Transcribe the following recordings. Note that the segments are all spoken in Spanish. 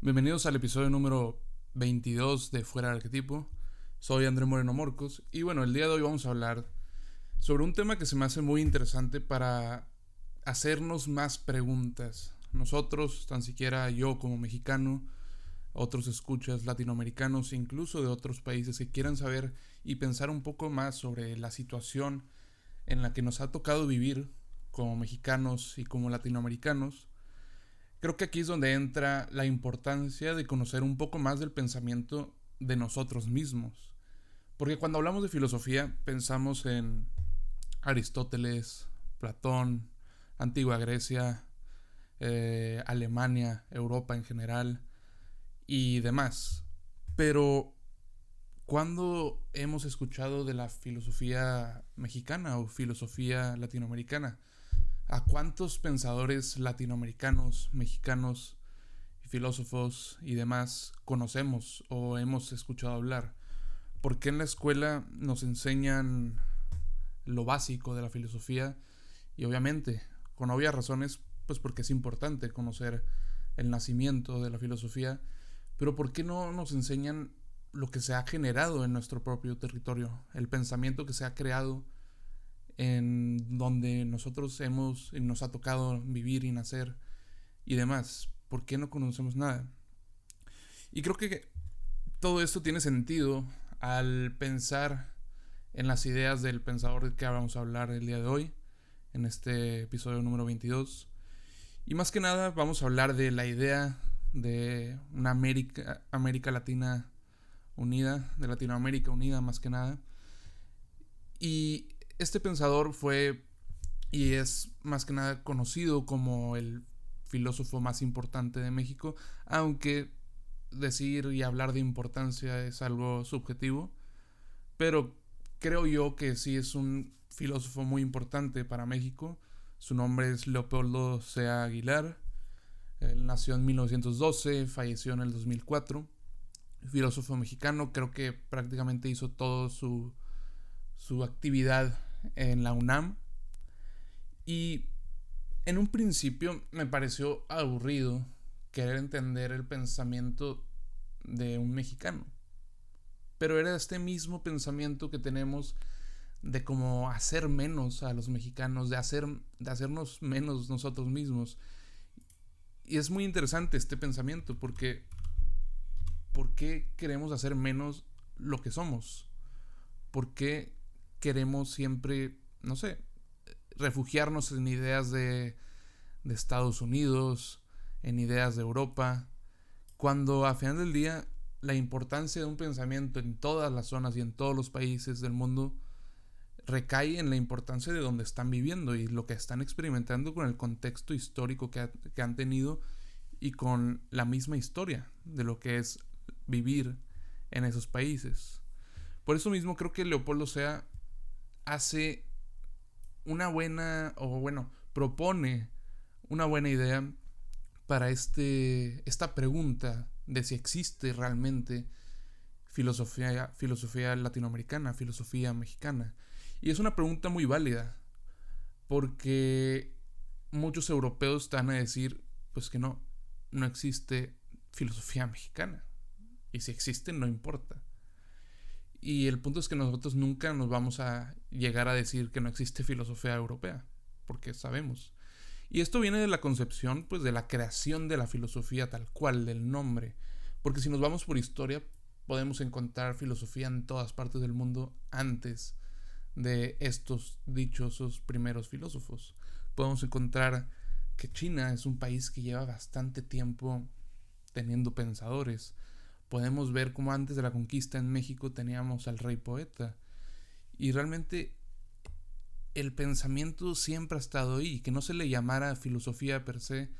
Bienvenidos al episodio número 22 de Fuera del Arquetipo. Soy André Moreno Morcos y bueno, el día de hoy vamos a hablar sobre un tema que se me hace muy interesante para hacernos más preguntas. Nosotros, tan siquiera yo como mexicano, otros escuchas latinoamericanos, incluso de otros países que quieran saber y pensar un poco más sobre la situación en la que nos ha tocado vivir como mexicanos y como latinoamericanos Creo que aquí es donde entra la importancia de conocer un poco más del pensamiento de nosotros mismos. Porque cuando hablamos de filosofía pensamos en Aristóteles, Platón, Antigua Grecia, eh, Alemania, Europa en general y demás. Pero, ¿cuándo hemos escuchado de la filosofía mexicana o filosofía latinoamericana? ¿A cuántos pensadores latinoamericanos, mexicanos, filósofos y demás conocemos o hemos escuchado hablar? ¿Por qué en la escuela nos enseñan lo básico de la filosofía? Y obviamente, con obvias razones, pues porque es importante conocer el nacimiento de la filosofía, pero ¿por qué no nos enseñan lo que se ha generado en nuestro propio territorio, el pensamiento que se ha creado en donde nosotros hemos y nos ha tocado vivir y nacer y demás. ¿Por qué no conocemos nada? Y creo que todo esto tiene sentido al pensar en las ideas del pensador que vamos a hablar el día de hoy, en este episodio número 22. Y más que nada vamos a hablar de la idea de una América, América Latina unida, de Latinoamérica unida más que nada. Y este pensador fue y es más que nada conocido como el filósofo más importante de México, aunque decir y hablar de importancia es algo subjetivo, pero creo yo que sí es un filósofo muy importante para México. Su nombre es Leopoldo Sea Aguilar. Él nació en 1912, falleció en el 2004. Filósofo mexicano, creo que prácticamente hizo todo su, su actividad en la UNAM. Y en un principio me pareció aburrido querer entender el pensamiento de un mexicano. Pero era este mismo pensamiento que tenemos de cómo hacer menos a los mexicanos, de, hacer, de hacernos menos nosotros mismos. Y es muy interesante este pensamiento porque ¿por qué queremos hacer menos lo que somos? ¿Por qué queremos siempre, no sé, refugiarnos en ideas de, de Estados Unidos, en ideas de Europa, cuando a final del día la importancia de un pensamiento en todas las zonas y en todos los países del mundo recae en la importancia de donde están viviendo y lo que están experimentando con el contexto histórico que, que han tenido y con la misma historia de lo que es vivir en esos países. Por eso mismo creo que Leopoldo sea hace una buena, o bueno, propone una buena idea para este, esta pregunta de si existe realmente filosofía, filosofía latinoamericana, filosofía mexicana. Y es una pregunta muy válida, porque muchos europeos están a decir, pues que no, no existe filosofía mexicana. Y si existe, no importa. Y el punto es que nosotros nunca nos vamos a llegar a decir que no existe filosofía europea, porque sabemos. Y esto viene de la concepción, pues, de la creación de la filosofía tal cual, del nombre. Porque si nos vamos por historia, podemos encontrar filosofía en todas partes del mundo antes de estos dichosos primeros filósofos. Podemos encontrar que China es un país que lleva bastante tiempo teniendo pensadores podemos ver cómo antes de la conquista en México teníamos al rey poeta. Y realmente el pensamiento siempre ha estado ahí, que no se le llamara filosofía per se,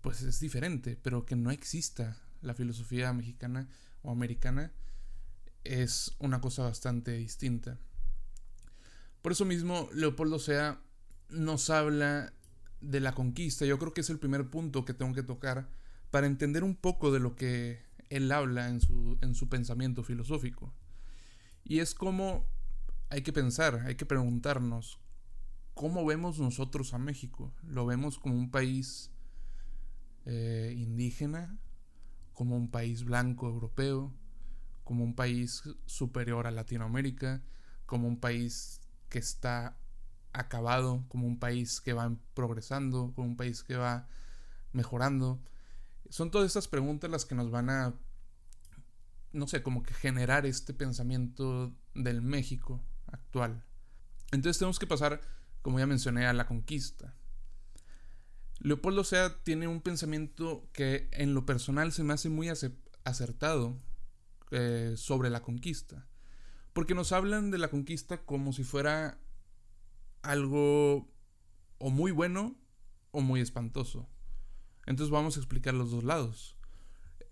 pues es diferente, pero que no exista la filosofía mexicana o americana es una cosa bastante distinta. Por eso mismo, Leopoldo Sea nos habla de la conquista. Yo creo que es el primer punto que tengo que tocar para entender un poco de lo que él habla en su, en su pensamiento filosófico. Y es como hay que pensar, hay que preguntarnos, ¿cómo vemos nosotros a México? ¿Lo vemos como un país eh, indígena, como un país blanco europeo, como un país superior a Latinoamérica, como un país que está acabado, como un país que va progresando, como un país que va mejorando. Son todas estas preguntas las que nos van a, no sé, como que generar este pensamiento del México actual. Entonces tenemos que pasar, como ya mencioné, a la conquista. Leopoldo Sea tiene un pensamiento que en lo personal se me hace muy acertado eh, sobre la conquista. Porque nos hablan de la conquista como si fuera algo o muy bueno o muy espantoso. Entonces vamos a explicar los dos lados.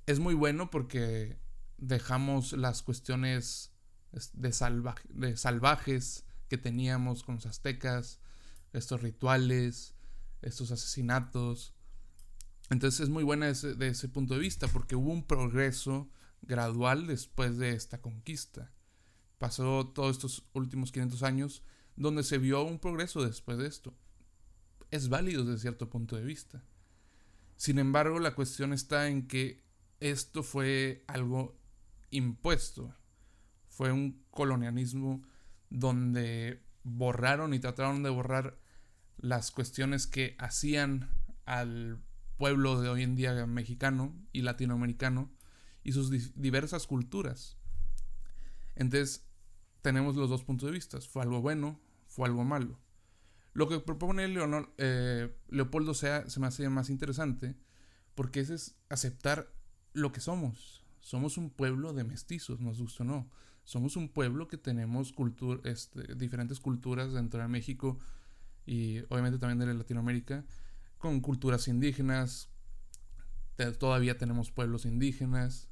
Es muy bueno porque dejamos las cuestiones de, salvajes que teníamos con los aztecas, estos rituales, estos asesinatos. Entonces es muy buena de ese punto de vista porque hubo un progreso gradual después de esta conquista. Pasó todos estos últimos 500 años donde se vio un progreso después de esto. Es válido desde cierto punto de vista. Sin embargo, la cuestión está en que esto fue algo impuesto. Fue un colonialismo donde borraron y trataron de borrar las cuestiones que hacían al pueblo de hoy en día mexicano y latinoamericano y sus diversas culturas. Entonces, tenemos los dos puntos de vista. Fue algo bueno, fue algo malo. Lo que propone eh, Leopoldo sea, se me hace más interesante porque ese es aceptar lo que somos. Somos un pueblo de mestizos, nos gusta o no. Somos un pueblo que tenemos este, diferentes culturas dentro de México y obviamente también de Latinoamérica, con culturas indígenas, todavía tenemos pueblos indígenas,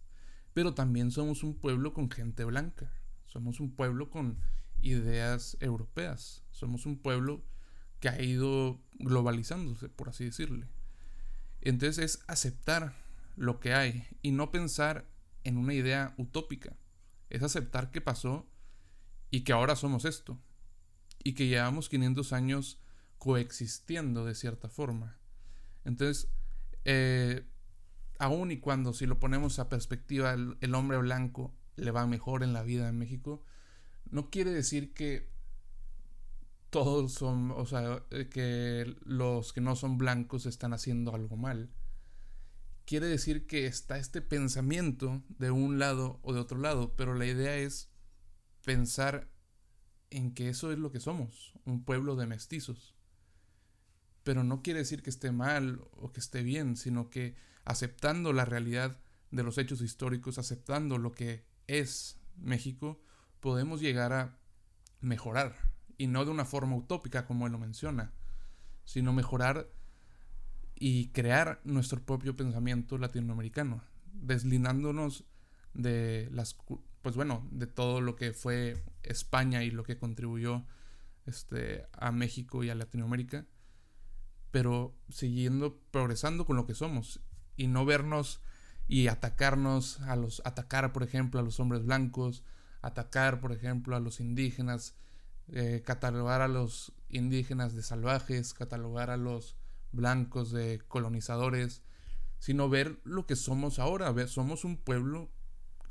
pero también somos un pueblo con gente blanca, somos un pueblo con ideas europeas, somos un pueblo que ha ido globalizándose, por así decirle. Entonces es aceptar lo que hay y no pensar en una idea utópica, es aceptar que pasó y que ahora somos esto, y que llevamos 500 años coexistiendo de cierta forma. Entonces, eh, aun y cuando si lo ponemos a perspectiva, el, hombre blanco le va mejor en la vida en México, no quiere decir que todos son, o sea, eh, que los que no son blancos están haciendo algo mal. Quiere decir que está este pensamiento de un lado o de otro lado, pero la idea es pensar en que eso es lo que somos, un pueblo de mestizos pero no quiere decir que esté mal o que esté bien, sino que aceptando la realidad de los hechos históricos, aceptando lo que es México, podemos llegar a mejorar, y no de una forma utópica como él lo menciona, sino mejorar y crear nuestro propio pensamiento latinoamericano, deslindándonos de las pues bueno, de todo lo que fue España y lo que contribuyó este, a México y a Latinoamérica pero siguiendo progresando con lo que somos y no vernos y atacarnos a los atacar por ejemplo a los hombres blancos atacar por ejemplo a los indígenas eh, catalogar a los indígenas de salvajes catalogar a los blancos de colonizadores sino ver lo que somos ahora. Somos un pueblo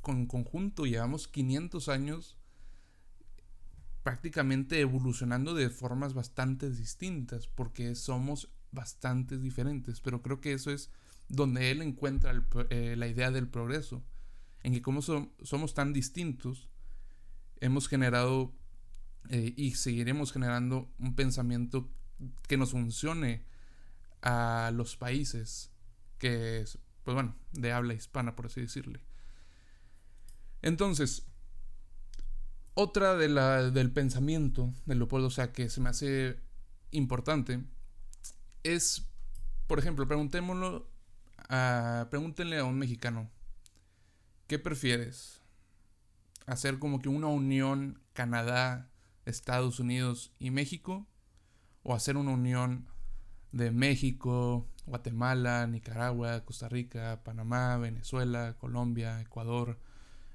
con conjunto. Llevamos 500 años prácticamente evolucionando de formas bastante distintas, porque somos bastante diferentes, pero creo que eso es donde él encuentra eh, la idea del progreso, en que como somos tan distintos, hemos generado eh, y seguiremos generando un pensamiento que nos funcione a los países que, pues bueno, de habla hispana, por así decirle. Entonces, otra de la, del pensamiento de Leopoldo, o sea, que se me hace importante, es, por ejemplo, preguntémoslo, a, pregúntenle a un mexicano, ¿qué prefieres? ¿Hacer como que una unión Canadá, Estados Unidos y México? ¿O hacer una unión de México, Guatemala, Nicaragua, Costa Rica, Panamá, Venezuela, Colombia, Ecuador,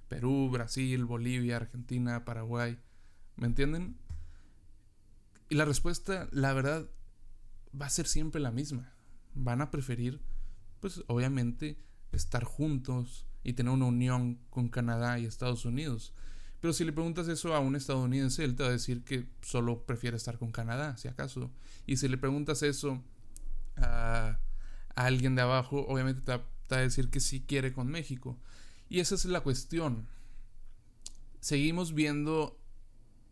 Perú, Brasil, Bolivia, Argentina, Paraguay. ¿Me entienden? Y la respuesta, la verdad, va a ser siempre la misma. Van a preferir pues obviamente estar juntos y tener una unión con Canadá y Estados Unidos. Pero si le preguntas eso a un estadounidense, él te va a decir que solo prefiere estar con Canadá, si acaso. Y si le preguntas eso a, alguien de abajo, obviamente te va, te va a decir que sí quiere con México. Y esa es la cuestión. Seguimos viendo,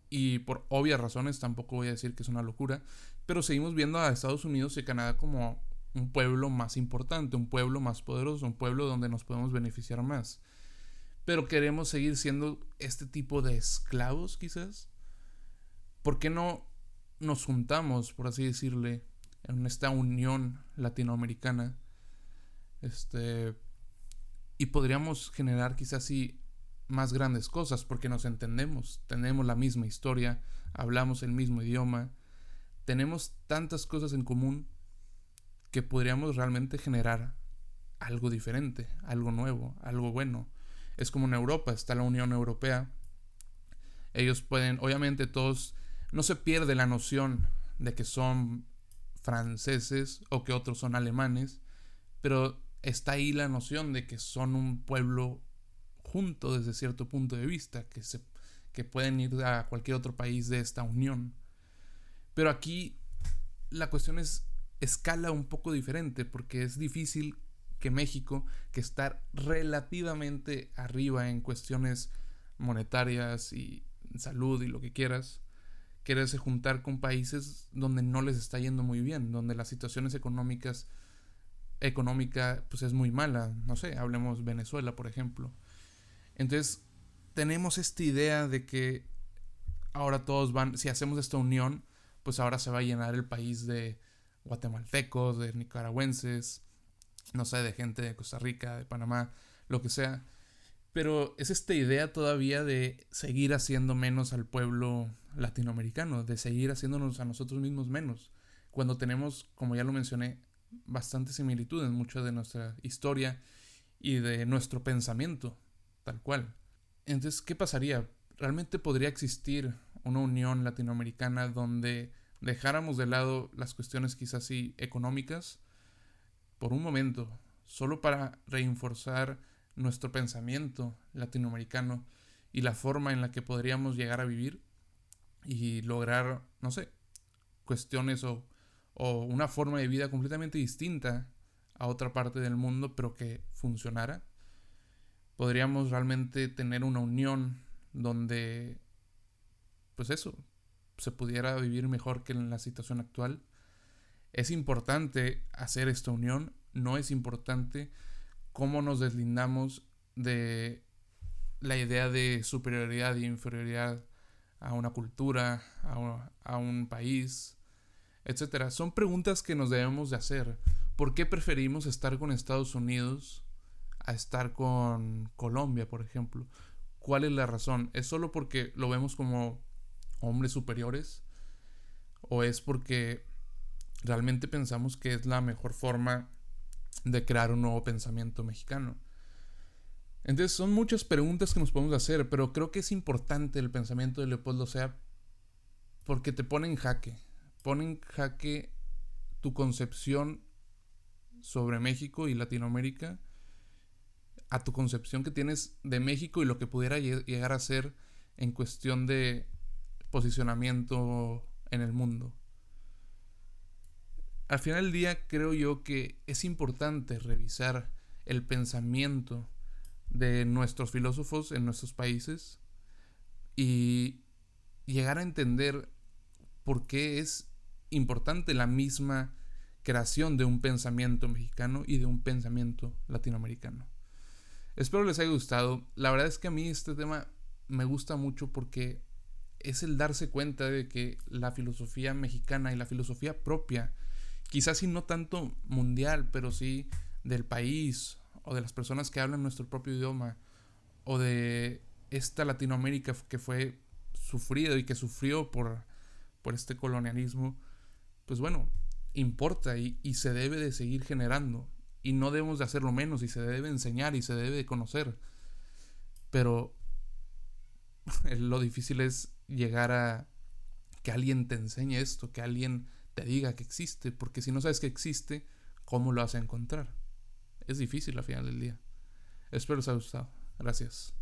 y por obvias razones, tampoco voy a decir que es una locura, pero seguimos viendo a Estados Unidos y Canadá como un pueblo más importante, un pueblo más poderoso, un pueblo donde nos podemos beneficiar más. Pero queremos seguir siendo este tipo de esclavos, quizás. ¿Por qué no nos juntamos, por así decirle, en esta unión latinoamericana? Este. Y podríamos generar quizás sí más grandes cosas porque nos entendemos, tenemos la misma historia, hablamos el mismo idioma, tenemos tantas cosas en común que podríamos realmente generar algo diferente, algo nuevo, algo bueno. Es como en Europa, está la Unión Europea. Ellos pueden, obviamente todos, no se pierde la noción de que son franceses o que otros son alemanes, pero está ahí la noción de que son un pueblo junto desde cierto punto de vista, que, se, que pueden ir a cualquier otro país de esta unión. Pero aquí la cuestión es escala un poco diferente porque es difícil que México, que está relativamente arriba en cuestiones monetarias y salud y lo que quieras, quererse juntar con países donde no les está yendo muy bien, donde las situaciones económicas económica pues es muy mala, no sé, hablemos Venezuela, por ejemplo. Entonces, tenemos esta idea de que ahora todos van, si hacemos esta unión, pues ahora se va a llenar el país de guatemaltecos, de nicaragüenses, no sé, de gente de Costa Rica, de Panamá, lo que sea. Pero es esta idea todavía de seguir haciendo menos al pueblo latinoamericano, de seguir haciéndonos a nosotros mismos menos, cuando tenemos, como ya lo mencioné, bastante similitud en mucha de nuestra historia y de nuestro pensamiento, tal cual. Entonces, ¿qué pasaría? ¿Realmente podría existir una unión latinoamericana donde dejáramos de lado las cuestiones quizás sí económicas por un momento, solo para reforzar nuestro pensamiento latinoamericano y la forma en la que podríamos llegar a vivir y lograr, no sé, cuestiones o, o una forma de vida completamente distinta a otra parte del mundo, pero que funcionara. Podríamos realmente tener una unión donde pues eso, se pudiera vivir mejor que en la situación actual. Es importante hacer esta unión, no es importante cómo nos deslindamos de la idea de superioridad y inferioridad a una cultura, a, un país, etc. Son preguntas que nos debemos de hacer. ¿Por qué preferimos estar con Estados Unidos a estar con Colombia, por ejemplo? ¿Cuál es la razón? ¿Es solo porque lo vemos como hombres superiores? ¿O es porque realmente pensamos que es la mejor forma de crear un nuevo pensamiento mexicano? Entonces son muchas preguntas que nos podemos hacer, pero creo que es importante el pensamiento de Leopoldo Sea porque te pone en jaque, pone en jaque tu concepción sobre México y Latinoamérica, a tu concepción que tienes de México y lo que pudiera llegar a ser en cuestión de posicionamiento en el mundo. Al final del día creo yo que es importante revisar el pensamiento de nuestros filósofos en nuestros países y llegar a entender por qué es importante la misma creación de un pensamiento mexicano y de un pensamiento latinoamericano. Espero les haya gustado. La verdad es que a mí este tema me gusta mucho porque es el darse cuenta de que la filosofía mexicana y la filosofía propia, quizás si no tanto mundial, pero sí del país o de las personas que hablan nuestro propio idioma o de esta Latinoamérica que fue sufrido y que sufrió por, por este colonialismo, pues bueno, importa y, y se debe de seguir generando y no debemos de hacerlo menos y se debe enseñar y se debe de conocer. Pero lo difícil es llegar a que alguien te enseñe esto, que alguien te diga que existe, porque si no sabes que existe, ¿cómo lo vas a encontrar? es difícil al final del día. Espero os haya gustado. Gracias.